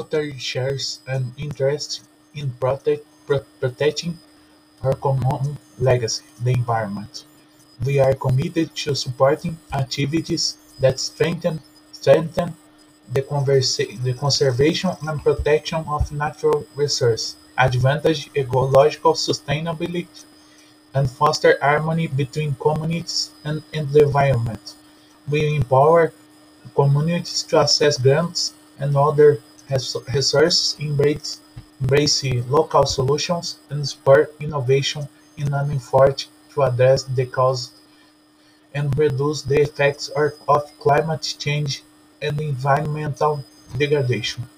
culture shares an interest in protect, pro- protecting our common legacy, the environment. We are committed to supporting activities that strengthen, strengthen the, the conservation and protection of natural resources, advantage ecological sustainability, and foster harmony between communities and, and the environment. We empower communities to access grants and other res- resources, embrace, embrace local solutions, and spur innovation in an effort to address the cause and reduce the effects of climate change and environmental degradation.